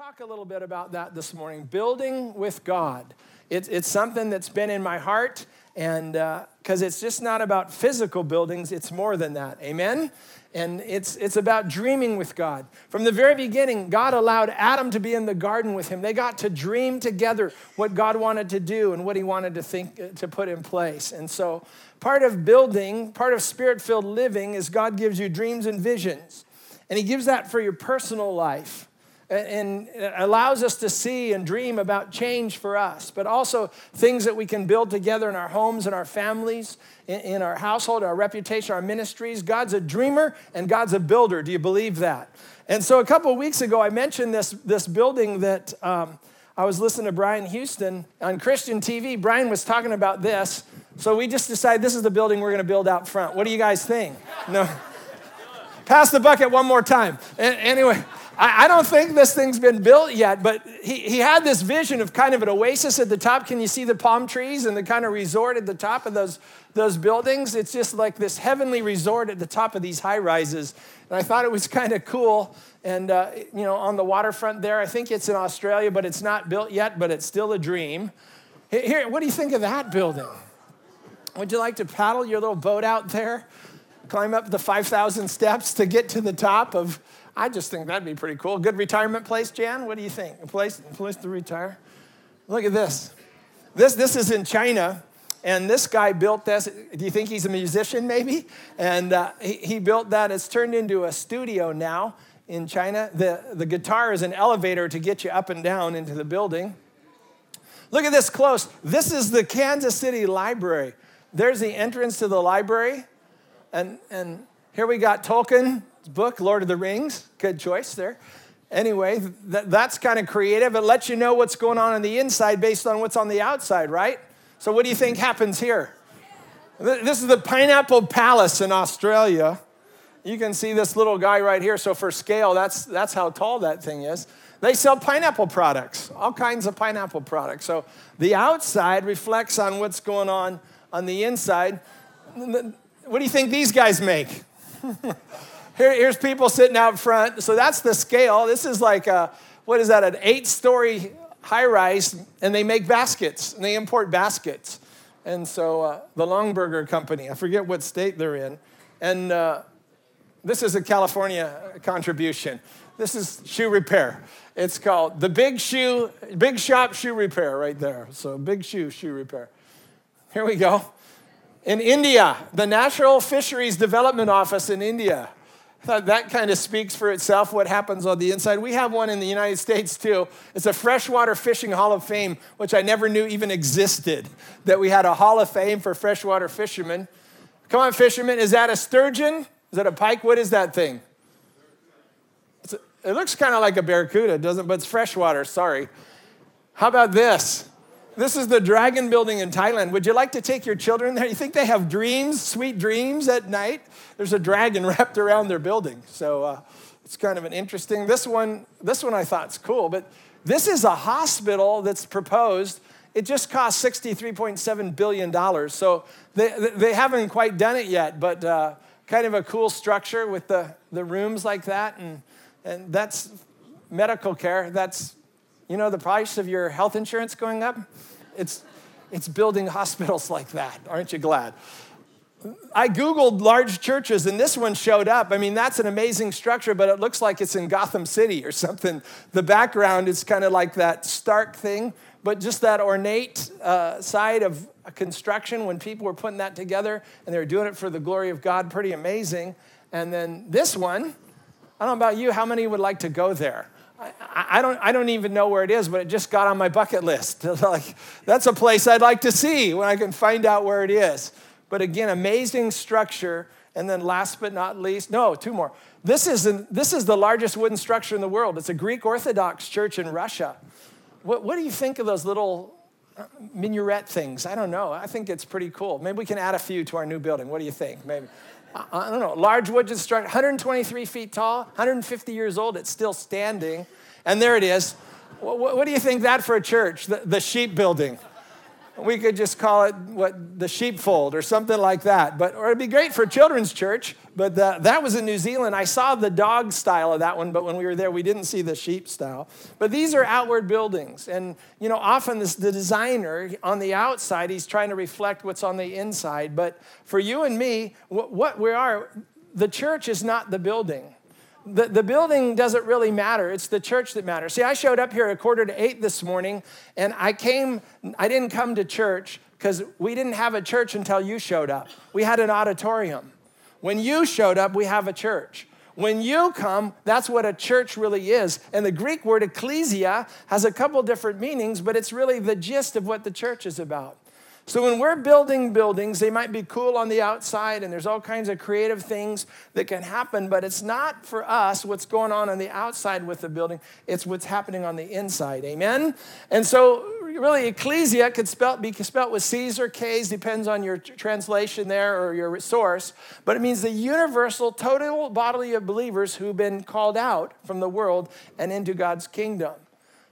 talk a little bit about that this morning building with God. It's, it's something that's been in my heart, and because uh, it's just not about physical buildings, it's more than that. Amen? And it's, it's about dreaming with God. From the very beginning, God allowed Adam to be in the garden with him. They got to dream together what God wanted to do and what he wanted to think to put in place. And so, part of building, part of spirit filled living, is God gives you dreams and visions. And he gives that for your personal life and allows us to see and dream about change for us, but also things that we can build together in our homes and our families, in our household, our reputation, our ministries. God's a dreamer and God's a builder. Do you believe that? And so a couple weeks ago, I mentioned this, this building that um, I was listening to Brian Houston on Christian TV. Brian was talking about this. So we just decided this is the building we're going to build out front. What do you guys think? No. Pass the bucket one more time. Anyway. I, I don't think this thing's been built yet, but he, he had this vision of kind of an oasis at the top. Can you see the palm trees and the kind of resort at the top of those, those buildings? It's just like this heavenly resort at the top of these high rises. And I thought it was kind of cool. And, uh, you know, on the waterfront there, I think it's in Australia, but it's not built yet, but it's still a dream. Here, what do you think of that building? Would you like to paddle your little boat out there? Climb up the 5,000 steps to get to the top of I just think that'd be pretty cool. Good retirement place, Jan? What do you think? A place, a place to retire? Look at this. This, this is in China, and this guy built this. Do you think he's a musician, maybe? And uh, he, he built that. It's turned into a studio now in China. The, the guitar is an elevator to get you up and down into the building. Look at this close. This is the Kansas City Library. There's the entrance to the library. And, and here we got Tolkien book, Lord of the Rings. Good choice there. Anyway, th- that's kind of creative. It lets you know what's going on on the inside based on what's on the outside, right? So, what do you think happens here? This is the Pineapple Palace in Australia. You can see this little guy right here. So, for scale, that's, that's how tall that thing is. They sell pineapple products, all kinds of pineapple products. So, the outside reflects on what's going on on the inside. What do you think these guys make? Here, here's people sitting out front. So that's the scale. This is like, a, what is that, an eight story high rise, and they make baskets, and they import baskets. And so uh, the Longaberger Company, I forget what state they're in, and uh, this is a California contribution. This is shoe repair. It's called the Big Shoe, Big Shop Shoe Repair right there. So Big Shoe Shoe Repair. Here we go. In India, the National Fisheries Development Office in India that kind of speaks for itself what happens on the inside. We have one in the United States too. It's a freshwater fishing hall of fame, which I never knew even existed, that we had a hall of fame for freshwater fishermen. Come on, fishermen, is that a sturgeon? Is that a pike? What is that thing? A, it looks kind of like a barracuda, doesn't but it's freshwater, sorry. How about this? This is the Dragon Building in Thailand. Would you like to take your children there? You think they have dreams, sweet dreams at night? There's a dragon wrapped around their building. So uh, it's kind of an interesting. This one, this one I thought is cool, but this is a hospital that's proposed. It just cost $63.7 billion. So they, they haven't quite done it yet, but uh, kind of a cool structure with the, the rooms like that. And, and that's medical care. That's you know the price of your health insurance going up? It's, it's building hospitals like that. Aren't you glad? I Googled large churches and this one showed up. I mean, that's an amazing structure, but it looks like it's in Gotham City or something. The background is kind of like that stark thing, but just that ornate uh, side of construction when people were putting that together and they were doing it for the glory of God, pretty amazing. And then this one, I don't know about you, how many would like to go there? I, don't, I don't even know where it is, but it just got on my bucket list. like, that's a place I'd like to see when I can find out where it is. But again, amazing structure. And then last but not least, no, two more. This is, an, this is the largest wooden structure in the world. It's a Greek Orthodox church in Russia. What, what do you think of those little uh, minuet things? I don't know. I think it's pretty cool. Maybe we can add a few to our new building. What do you think? Maybe. I don't know, large wooden structure, 123 feet tall, 150 years old, it's still standing. And there it is. What, what do you think that for a church? The, the sheep building. We could just call it what the sheepfold or something like that. But or it'd be great for children's church. But the, that was in New Zealand. I saw the dog style of that one, but when we were there, we didn't see the sheep style. But these are outward buildings, and you know, often this, the designer on the outside, he's trying to reflect what's on the inside. But for you and me, what, what we are, the church is not the building the, the building doesn't really matter. It's the church that matters. See, I showed up here at quarter to eight this morning, and I came, I didn't come to church because we didn't have a church until you showed up. We had an auditorium. When you showed up, we have a church. When you come, that's what a church really is. And the Greek word ecclesia has a couple different meanings, but it's really the gist of what the church is about. So when we're building buildings, they might be cool on the outside and there's all kinds of creative things that can happen, but it's not for us what's going on on the outside with the building, it's what's happening on the inside. Amen? And so really ecclesia could spell, be spelled with C's or K's, depends on your translation there or your source, but it means the universal total bodily of believers who've been called out from the world and into God's kingdom.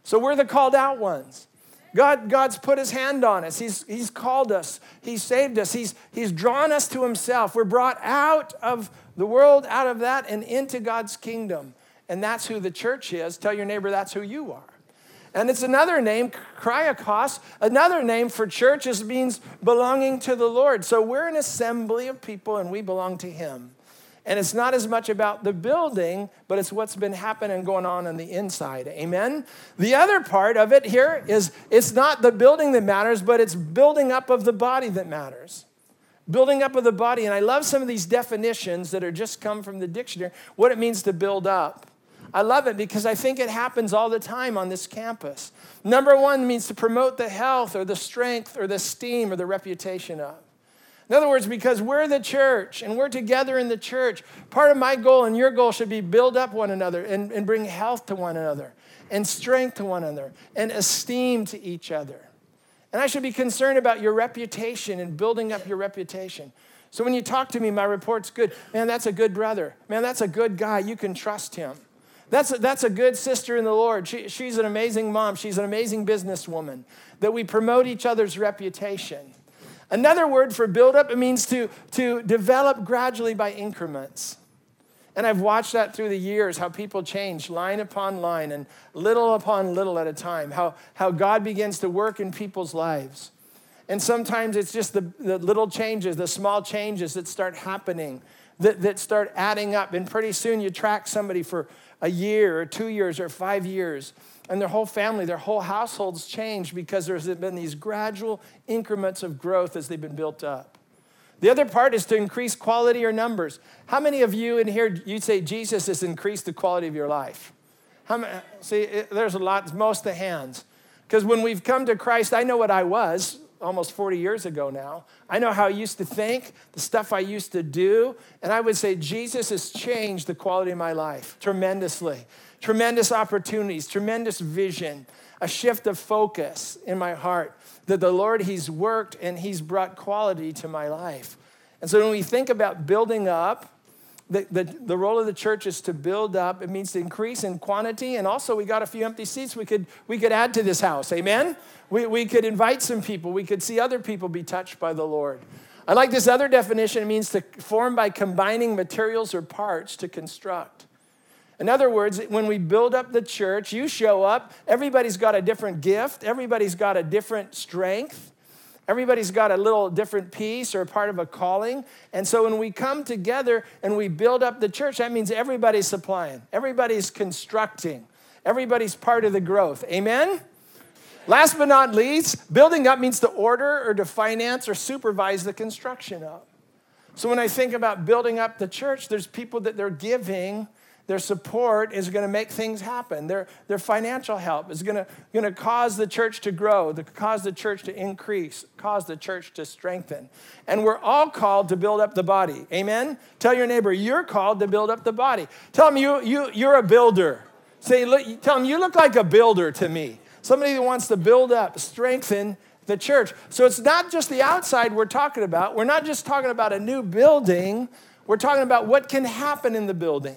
So we're the called out ones. God, God's put his hand on us. He's, he's called us. He's saved us. He's, he's drawn us to himself. We're brought out of the world, out of that, and into God's kingdom. And that's who the church is. Tell your neighbor that's who you are. And it's another name, Kriakos, another name for church is means belonging to the Lord. So we're an assembly of people and we belong to him. And it's not as much about the building, but it's what's been happening going on on the inside. Amen? The other part of it here is it's not the building that matters, but it's building up of the body that matters. Building up of the body. And I love some of these definitions that are just come from the dictionary, what it means to build up. I love it because I think it happens all the time on this campus. Number one means to promote the health or the strength or the esteem or the reputation of. In other words, because we're the church and we're together in the church, part of my goal and your goal should be build up one another and, and bring health to one another and strength to one another and esteem to each other. And I should be concerned about your reputation and building up your reputation. So when you talk to me, my report's good. Man, that's a good brother. Man, that's a good guy. You can trust him. That's a, that's a good sister in the Lord. She, she's an amazing mom. She's an amazing businesswoman. That we promote each other's reputation. Another word for build up, it means to, to develop gradually by increments. And I've watched that through the years, how people change line upon line and little upon little at a time, how, how God begins to work in people's lives. And sometimes it's just the, the little changes, the small changes that start happening, that, that start adding up. And pretty soon you track somebody for a year or two years or five years and their whole family, their whole households changed because there's been these gradual increments of growth as they've been built up. The other part is to increase quality or numbers. How many of you in here you'd say Jesus has increased the quality of your life? How many, see, it, there's a lot, most the hands. Because when we've come to Christ, I know what I was almost 40 years ago now. I know how I used to think, the stuff I used to do, and I would say Jesus has changed the quality of my life tremendously tremendous opportunities, tremendous vision, a shift of focus in my heart that the Lord, He's worked and He's brought quality to my life. And so when we think about building up, the, the, the role of the church is to build up. It means to increase in quantity. And also, we got a few empty seats we could, we could add to this house. Amen? We, we could invite some people. We could see other people be touched by the Lord. I like this other definition. It means to form by combining materials or parts to construct. In other words, when we build up the church, you show up, everybody's got a different gift, everybody's got a different strength, everybody's got a little different piece or part of a calling. And so when we come together and we build up the church, that means everybody's supplying, everybody's constructing, everybody's part of the growth. Amen? Last but not least, building up means to order or to finance or supervise the construction of. So when I think about building up the church, there's people that they're giving their support is going to make things happen. Their, their financial help is going to, going to cause the church to grow, to cause the church to increase, cause the church to strengthen. And we're all called to build up the body. Amen? Tell your neighbor, you're called to build up the body. Tell them you, you, you're a builder. Say, look, tell them, you look like a builder to me. Somebody that wants to build up, strengthen the church. So it's not just the outside we're talking about. We're not just talking about a new building. We're talking about what can happen in the building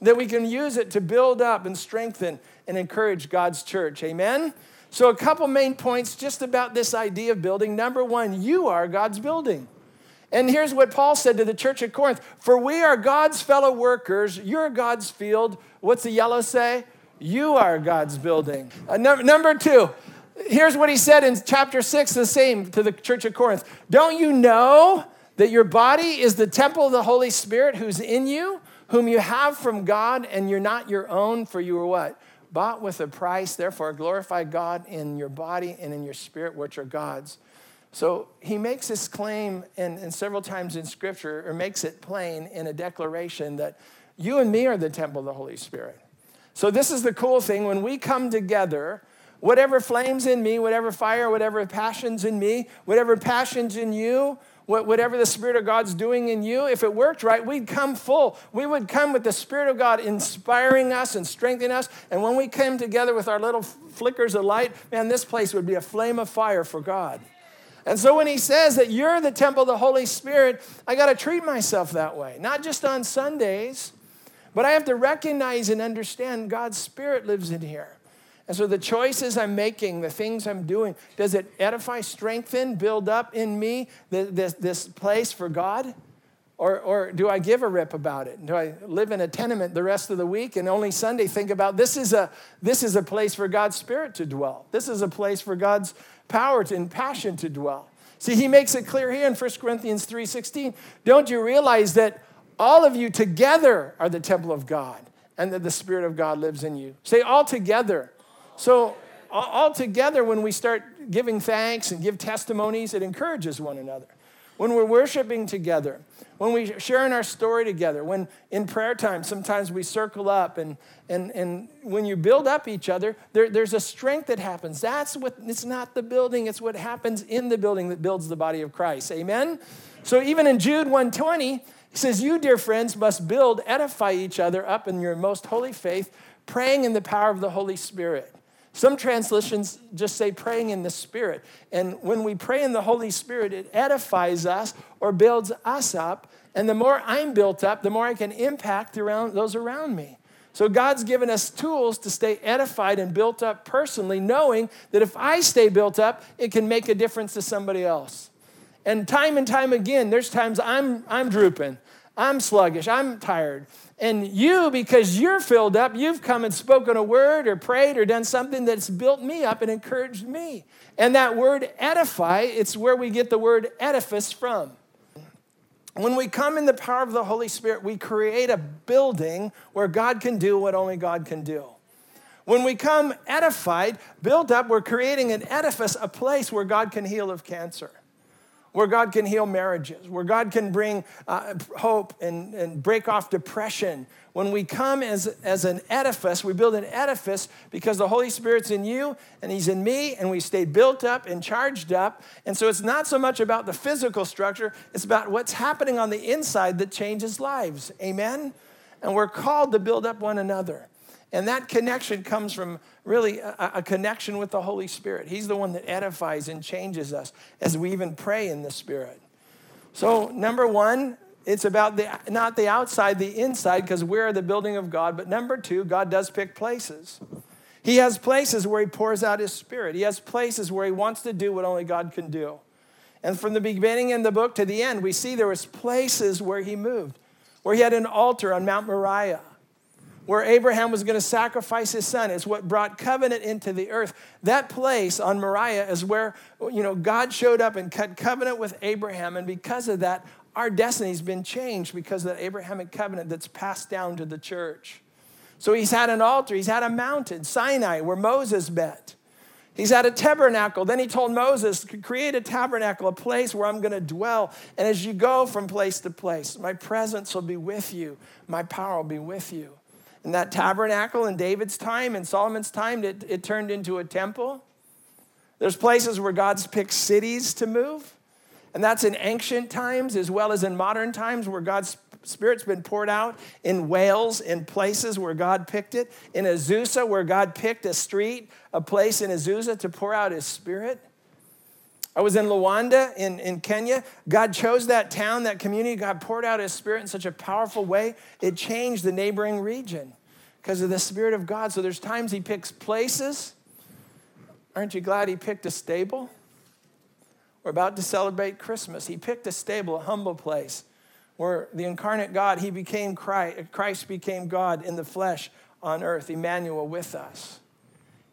that we can use it to build up and strengthen and encourage God's church. Amen? So, a couple main points just about this idea of building. Number one, you are God's building. And here's what Paul said to the church at Corinth For we are God's fellow workers, you're God's field. What's the yellow say? You are God's building. Uh, no, number two, here's what he said in chapter six, the same to the church at Corinth. Don't you know that your body is the temple of the Holy Spirit who's in you, whom you have from God, and you're not your own, for you are what? Bought with a price. Therefore, glorify God in your body and in your spirit, which are God's. So he makes this claim, and, and several times in Scripture, or makes it plain in a declaration that you and me are the temple of the Holy Spirit. So, this is the cool thing. When we come together, whatever flames in me, whatever fire, whatever passions in me, whatever passions in you, whatever the Spirit of God's doing in you, if it worked right, we'd come full. We would come with the Spirit of God inspiring us and strengthening us. And when we came together with our little flickers of light, man, this place would be a flame of fire for God. And so when he says that you're the temple of the Holy Spirit, I got to treat myself that way, not just on Sundays, but I have to recognize and understand God's Spirit lives in here. And so the choices I'm making, the things I'm doing, does it edify, strengthen, build up in me this, this place for God? Or, or do I give a rip about it? Do I live in a tenement the rest of the week and only Sunday think about this is a, this is a place for God's Spirit to dwell? This is a place for God's power and passion to dwell. See, he makes it clear here in 1 Corinthians 3:16. Don't you realize that all of you together are the temple of God and that the Spirit of God lives in you? Say all together. So all together, when we start giving thanks and give testimonies, it encourages one another. When we're worshiping together, when we share in our story together, when in prayer time, sometimes we circle up, and, and, and when you build up each other, there, there's a strength that happens. That's what, it's not the building, it's what happens in the building that builds the body of Christ. Amen? So even in Jude 120, he says, You, dear friends, must build, edify each other up in your most holy faith, praying in the power of the Holy Spirit. Some translations just say praying in the Spirit. And when we pray in the Holy Spirit, it edifies us or builds us up. And the more I'm built up, the more I can impact around those around me. So God's given us tools to stay edified and built up personally, knowing that if I stay built up, it can make a difference to somebody else. And time and time again, there's times I'm, I'm drooping, I'm sluggish, I'm tired. And you, because you're filled up, you've come and spoken a word or prayed or done something that's built me up and encouraged me. And that word edify, it's where we get the word edifice from. When we come in the power of the Holy Spirit, we create a building where God can do what only God can do. When we come edified, built up, we're creating an edifice, a place where God can heal of cancer where God can heal marriages, where God can bring uh, hope and, and break off depression. When we come as, as an edifice, we build an edifice because the Holy Spirit's in you and He's in me, and we stay built up and charged up. And so it's not so much about the physical structure, it's about what's happening on the inside that changes lives. Amen? And we're called to build up one another. And that connection comes from really a, a, connection with the Holy Spirit. He's the one that edifies and changes us as we even pray in the Spirit. So, number one, it's about the not the outside, the inside, because we're the building of God. But number two, God does pick places. He has places where He pours out His Spirit. He has places where He wants to do what only God can do. And from the beginning in the book to the end, we see there was places where He moved, where He had an altar on Mount Moriah where Abraham was going to sacrifice his son. It's what brought covenant into the earth. That place on Moriah is where, you know, God showed up and cut covenant with Abraham. And because of that, our destiny's been changed because of that Abrahamic covenant that's passed down to the church. So he's had an altar, he's had a mountain, Sinai, where Moses met. He's had a tabernacle. Then he told Moses, create a tabernacle, a place where I'm going to dwell. And as you go from place to place, my presence will be with you, my power will be with you. And that tabernacle in David's time and Solomon's time, it, it turned into a temple. There's places where God's picked cities to move. And that's in ancient times as well as in modern times where God's Spirit's been poured out in Wales, in places where God picked it, in Azusa, where God picked a street, a place in Azusa to pour out His Spirit. I was in Luanda in, in Kenya. God chose that town, that community. God poured out his spirit in such a powerful way, it changed the neighboring region because of the spirit of God. So there's times he picks places Aren't you glad he picked a stable? We're about to celebrate Christmas. He picked a stable, a humble place where the incarnate God, he became Christ, Christ became God in the flesh on earth, Emmanuel with us.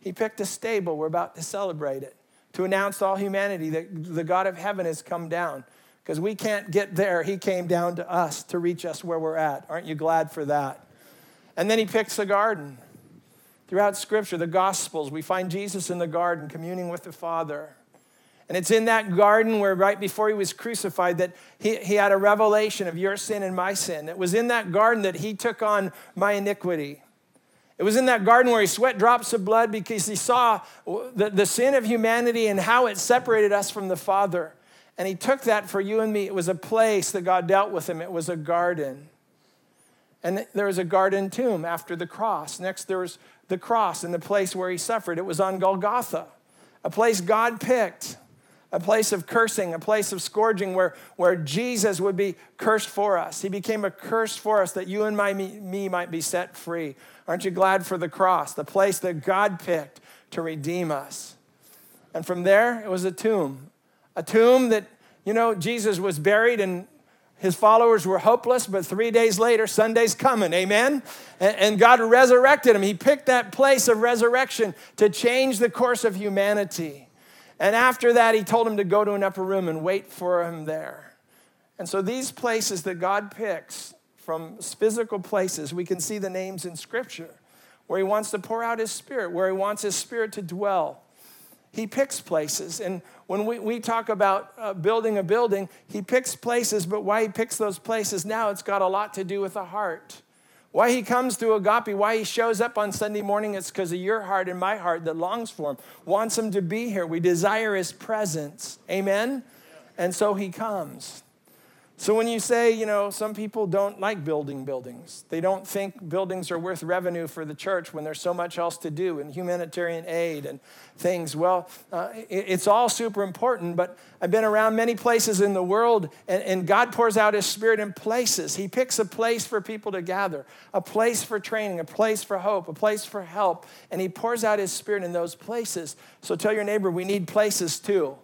He picked a stable. We're about to celebrate it to announce all humanity that the God of heaven has come down. Because we can't get there. He came down to us to reach us where we're at. Aren't you glad for that? And then he picks a garden. Throughout Scripture, the Gospels, we find Jesus in the garden communing with the Father. And it's in that garden where, right before he was crucified, that he, he had a revelation of your sin and my sin. It was in that garden that he took on my iniquity. It was in that garden where he sweat drops of blood because he saw the, the sin of humanity and how it separated us from the Father. And he took that for you and me. It was a place that God dealt with him, it was a garden. And there was a garden tomb after the cross. Next, there was the cross and the place where he suffered. It was on Golgotha, a place God picked, a place of cursing, a place of scourging where, where Jesus would be cursed for us. He became a curse for us that you and my, me, me might be set free. Aren't you glad for the cross, the place that God picked to redeem us? And from there, it was a tomb. A tomb that, you know, Jesus was buried and his followers were hopeless, but three days later, Sunday's coming, amen? And God resurrected him. He picked that place of resurrection to change the course of humanity. And after that, he told him to go to an upper room and wait for him there. And so, these places that God picks from physical places, we can see the names in Scripture where he wants to pour out his spirit, where he wants his spirit to dwell. He picks places. And when we, we talk about uh, building a building, he picks places, but why he picks those places now, it's got a lot to do with the heart. Why he comes to Agape, why he shows up on Sunday morning, it's because of your heart and my heart that longs for him, wants him to be here. We desire his presence. Amen? And so he comes. So when you say, you know, some people don't like building buildings, they don't think buildings are worth revenue for the church when there's so much else to do and humanitarian aid and things. Well, uh, it's all super important, but I've been around many places in the world and, and God pours out His Spirit in places. He picks a place for people to gather, a place for training, a place for hope, a place for help, and He pours out His Spirit in those places. So tell your neighbor, we need places too.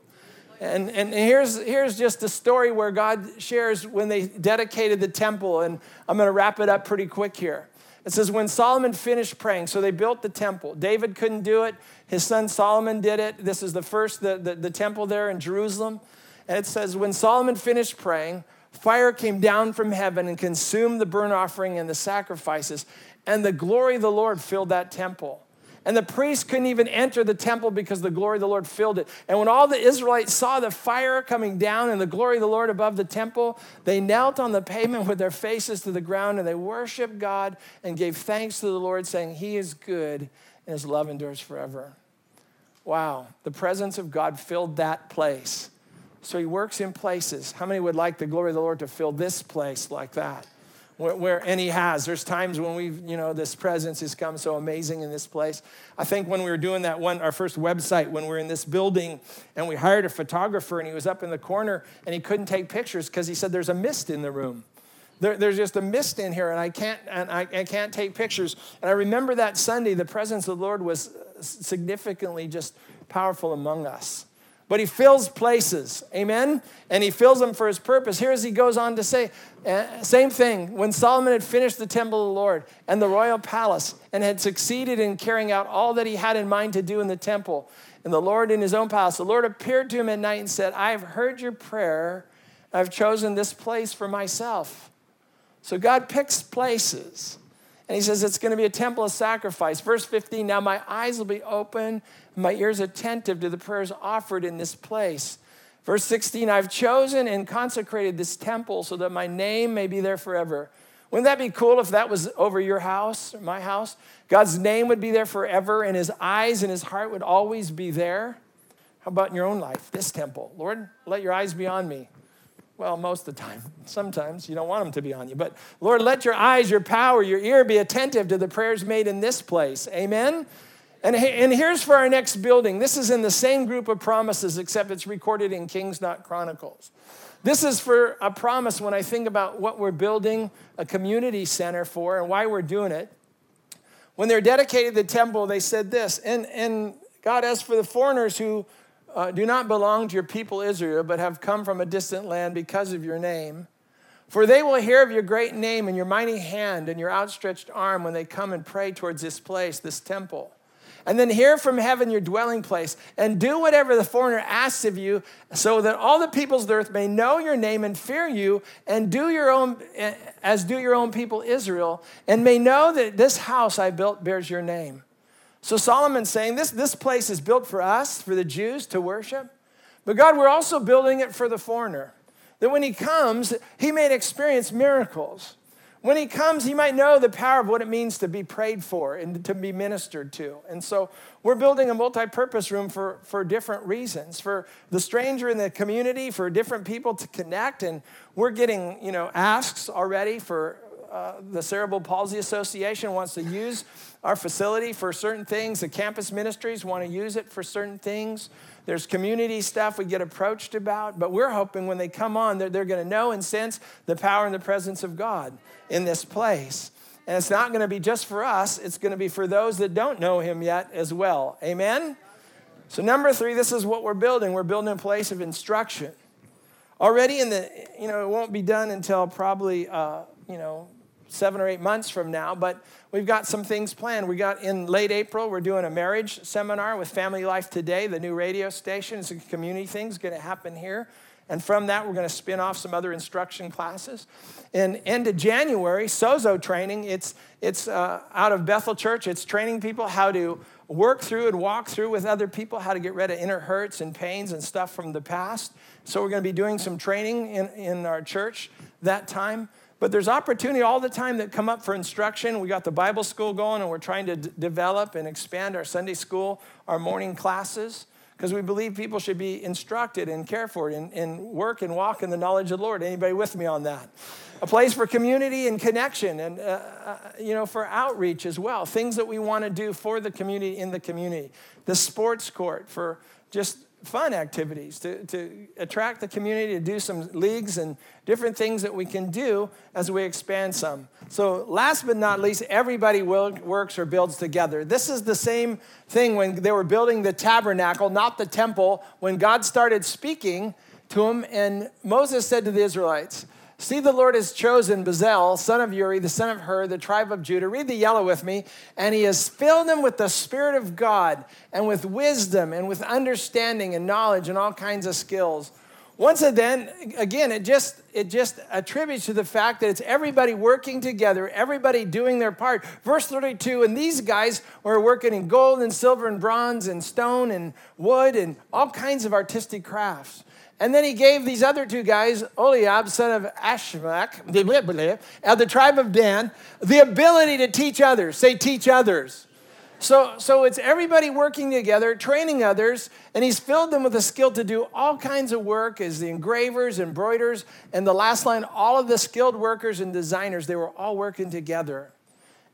And, and here's, here's just a story where God shares when they dedicated the temple, and I'm going to wrap it up pretty quick here. It says, when Solomon finished praying, so they built the temple. David couldn't do it, his son Solomon did it. This is the first, the, the, the temple there in Jerusalem. And it says, when Solomon finished praying, fire came down from heaven and consumed the burnt offering and the sacrifices, and the glory of the Lord filled that temple. And the priests couldn't even enter the temple because the glory of the Lord filled it. And when all the Israelites saw the fire coming down and the glory of the Lord above the temple, they knelt on the pavement with their faces to the ground and they worshiped God and gave thanks to the Lord, saying, He is good and His love endures forever. Wow, the presence of God filled that place. So He works in places. How many would like the glory of the Lord to fill this place like that? Where, where, and he has. There's times when we've, you know, this presence has come so amazing in this place. I think when we were doing that one, our first website, when we were in this building and we hired a photographer and he was up in the corner and he couldn't take pictures because he said there's a mist in the room. There, there's just a mist in here and I can't, and I, I can't take pictures. And I remember that Sunday, the presence of the Lord was significantly just powerful among us but he fills places. Amen? And he fills them for his purpose. Here as he goes on to say, uh, same thing. When Solomon had finished the temple of the Lord and the royal palace and had succeeded in carrying out all that he had in mind to do in the temple, and the Lord in his own palace, the Lord appeared to him at night and said, I have heard your prayer. I've chosen this place for myself. So God picks places. And he says it's going to be a temple of sacrifice. Verse 15 Now my eyes will be open, my ears attentive to the prayers offered in this place. Verse 16 I've chosen and consecrated this temple so that my name may be there forever. Wouldn't that be cool if that was over your house, or my house? God's name would be there forever, and his eyes and his heart would always be there. How about in your own life, this temple? Lord, let your eyes be on me. Well, most of the time. Sometimes you don't want them to be on you. But Lord, let your eyes, your power, your ear be attentive to the prayers made in this place. Amen? And, and here's for our next building. This is in the same group of promises, except it's recorded in Kings, not Chronicles. This is for a promise when I think about what we're building a community center for and why we're doing it. When they're dedicated the temple, they said this, and, and God, as for the foreigners who uh, do not belong to your people Israel, but have come from a distant land because of your name, for they will hear of your great name and your mighty hand and your outstretched arm when they come and pray towards this place, this temple. And then hear from heaven your dwelling place, and do whatever the foreigner asks of you, so that all the peoples of the earth may know your name and fear you, and do your own as do your own people Israel, and may know that this house I built bears your name. So Solomon's saying this, this place is built for us, for the Jews to worship. But God, we're also building it for the foreigner. That when he comes, he may experience miracles. When he comes, he might know the power of what it means to be prayed for and to be ministered to. And so we're building a multi purpose room for, for different reasons for the stranger in the community, for different people to connect. And we're getting you know, asks already for uh, the Cerebral Palsy Association wants to use our facility for certain things. The campus ministries want to use it for certain things. There's community stuff we get approached about, but we're hoping when they come on, they're, they're going to know and sense the power and the presence of God in this place. And it's not going to be just for us, it's going to be for those that don't know Him yet as well. Amen? So, number three, this is what we're building. We're building a place of instruction. Already in the, you know, it won't be done until probably, uh, you know, seven or eight months from now, but we've got some things planned. We got in late April, we're doing a marriage seminar with Family Life Today, the new radio station. It's a community thing, it's going to happen here. And from that, we're going to spin off some other instruction classes. And end of January, Sozo training. It's, it's uh, out of Bethel Church. It's training people how to work through and walk through with other people, how to get rid of inner hurts and pains and stuff from the past. So we're going to be doing some training in, in our church that time. But there's opportunity all the time that come up for instruction. We got the Bible school going, and we're trying to d- develop and expand our Sunday school, our morning classes, because we believe people should be instructed and cared for and, and work and walk in the knowledge of the Lord. Anybody with me on that? A place for community and connection, and uh, uh, you know, for outreach as well. Things that we want to do for the community in the community. The sports court for just fun activities to, to attract the community to do some leagues and different things that we can do as we expand some. So, last but not least, everybody works or builds together. This is the same thing when they were building the tabernacle, not the temple, when God started speaking to them, and Moses said to the Israelites, See, the Lord has chosen Bezalel, son of Uri, the son of Hur, the tribe of Judah. Read the yellow with me. And he has filled him with the Spirit of God and with wisdom and with understanding and knowledge and all kinds of skills. Once again, again, it just it just attributes to the fact that it's everybody working together, everybody doing their part. Verse 32, and these guys were working in gold and silver and bronze and stone and wood and all kinds of artistic crafts. And then he gave these other two guys, Oholiab, son of Ashmach, of the tribe of Dan, the ability to teach others. Say, teach others. So, so it's everybody working together, training others, and he's filled them with a skill to do all kinds of work as the engravers, embroiders, and the last line, all of the skilled workers and designers, they were all working together.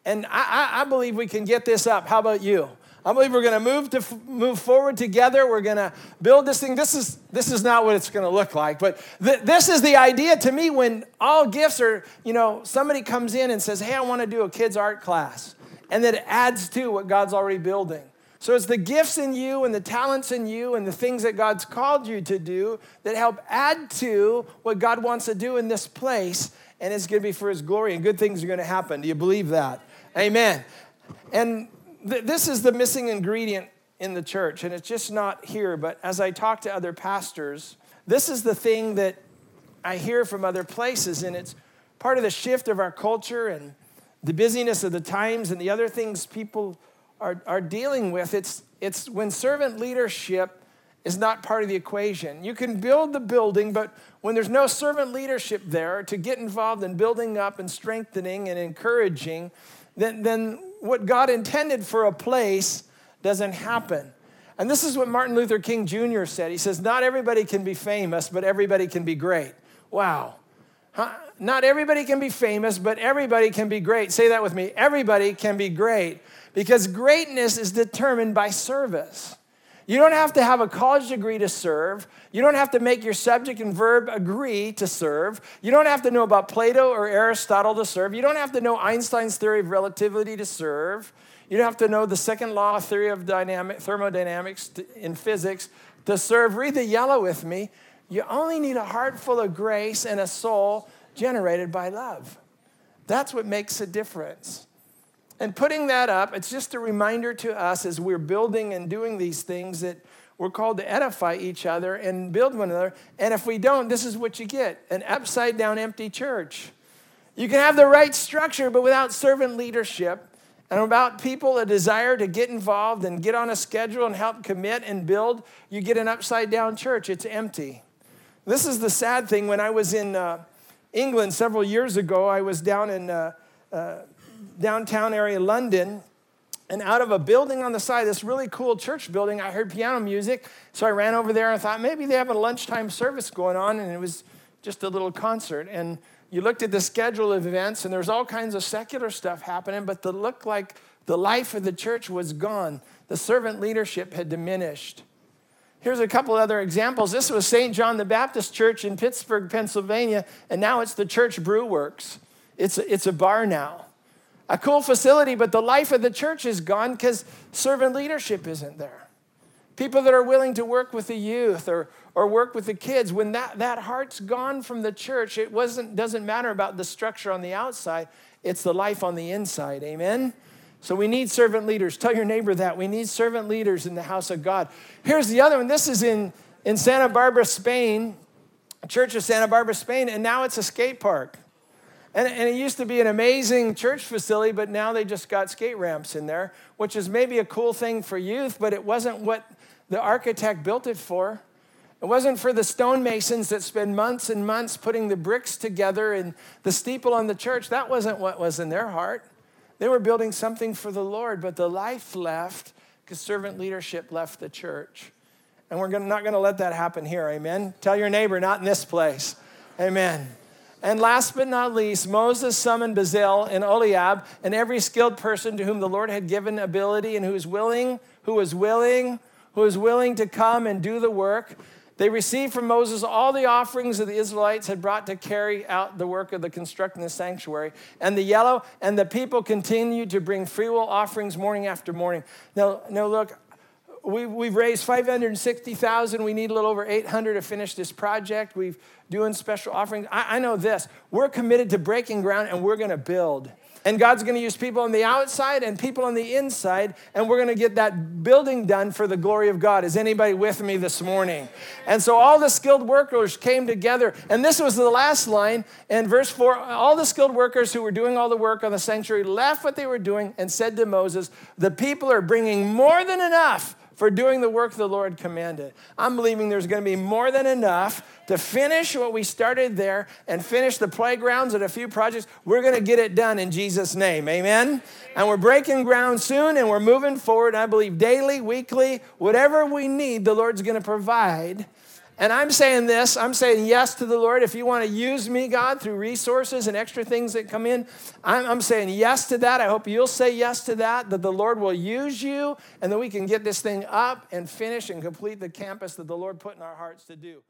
And I, I, I believe we can get this up. How about you? I believe we're going to move to move forward together. We're going to build this thing. This is this is not what it's going to look like, but th- this is the idea to me when all gifts are, you know, somebody comes in and says, "Hey, I want to do a kids art class." And that adds to what God's already building. So it's the gifts in you and the talents in you and the things that God's called you to do that help add to what God wants to do in this place and it's going to be for his glory and good things are going to happen. Do you believe that? Amen. And th- this is the missing ingredient in the church, and it's just not here. But as I talk to other pastors, this is the thing that I hear from other places, and it's part of the shift of our culture and the busyness of the times and the other things people are, are dealing with. It's, it's when servant leadership is not part of the equation. You can build the building, but when there's no servant leadership there to get involved in building up and strengthening and encouraging, then, then what God intended for a place doesn't happen. And this is what Martin Luther King Jr. said. He says, Not everybody can be famous, but everybody can be great. Wow. Huh? Not everybody can be famous, but everybody can be great. Say that with me. Everybody can be great because greatness is determined by service. You don't have to have a college degree to serve. You don't have to make your subject and verb agree to serve. You don't have to know about Plato or Aristotle to serve. You don't have to know Einstein's theory of relativity to serve. You don't have to know the second law theory of dynamic, thermodynamics in physics to serve. Read the yellow with me. You only need a heart full of grace and a soul generated by love. That's what makes a difference. And putting that up, it's just a reminder to us as we're building and doing these things that we're called to edify each other and build one another. And if we don't, this is what you get an upside down empty church. You can have the right structure, but without servant leadership and about people a desire to get involved and get on a schedule and help commit and build, you get an upside down church. It's empty. This is the sad thing. When I was in uh, England several years ago, I was down in uh, uh, downtown area London and out of a building on the side, this really cool church building, I heard piano music. So I ran over there and thought maybe they have a lunchtime service going on, and it was just a little concert. And you looked at the schedule of events, and there was all kinds of secular stuff happening, but the look like the life of the church was gone. The servant leadership had diminished. Here's a couple other examples. This was St. John the Baptist Church in Pittsburgh, Pennsylvania, and now it's the Church Brew Works. It's a, it's a bar now a cool facility, but the life of the church is gone because servant leadership isn't there. People that are willing to work with the youth or, or work with the kids, when that, that heart's gone from the church, it wasn't, doesn't matter about the structure on the outside, it's the life on the inside. Amen? So we need servant leaders. Tell your neighbor that. We need servant leaders in the house of God. Here's the other one. This is in, in Santa Barbara, Spain, Church of Santa Barbara, Spain, and now it's a skate park. And, and it used to be an amazing church facility, but now they just got skate ramps in there, which is maybe a cool thing for youth, but it wasn't what the architect built it for. It wasn't for the stonemasons that spend months and months putting the bricks together and the steeple on the church. That wasn't what was in their heart. They were building something for the Lord, but the life left because servant leadership left the church. And we're not going to let that happen here. Amen. Tell your neighbor, not in this place. Amen. And last but not least, Moses summoned Bezalel and Oholiab and every skilled person to whom the Lord had given ability and who was willing, who was willing, who was willing to come and do the work. They received from Moses all the offerings that the Israelites had brought to carry out the work of the constructing the sanctuary. And the yellow and the people continued to bring freewill offerings morning after morning. Now, now look, we, we've raised 560,000. We need a little over 800 to finish this project. We've doing special offerings. I, I know this. We're committed to breaking ground and we're going to build. And God's going to use people on the outside and people on the inside, and we're going to get that building done for the glory of God. Is anybody with me this morning? And so all the skilled workers came together, and this was the last line in verse 4 all the skilled workers who were doing all the work on the sanctuary left what they were doing and said to Moses, The people are bringing more than enough for doing the work the Lord commanded. I'm believing there's going to be more than enough to finish what we started there and finish the playgrounds and a few projects. We're going to get it done in Jesus' name. Amen. And we're breaking ground soon and we're moving forward. I believe daily, weekly, whatever we need, the Lord's going to provide and I'm saying this I'm saying yes to the Lord. If you want to use me, God, through resources and extra things that come in, I'm, I'm, saying yes to that. I hope you'll say yes to that, that the Lord will use you and that we can get this thing up and finish and complete the campus that the Lord put in our hearts to do.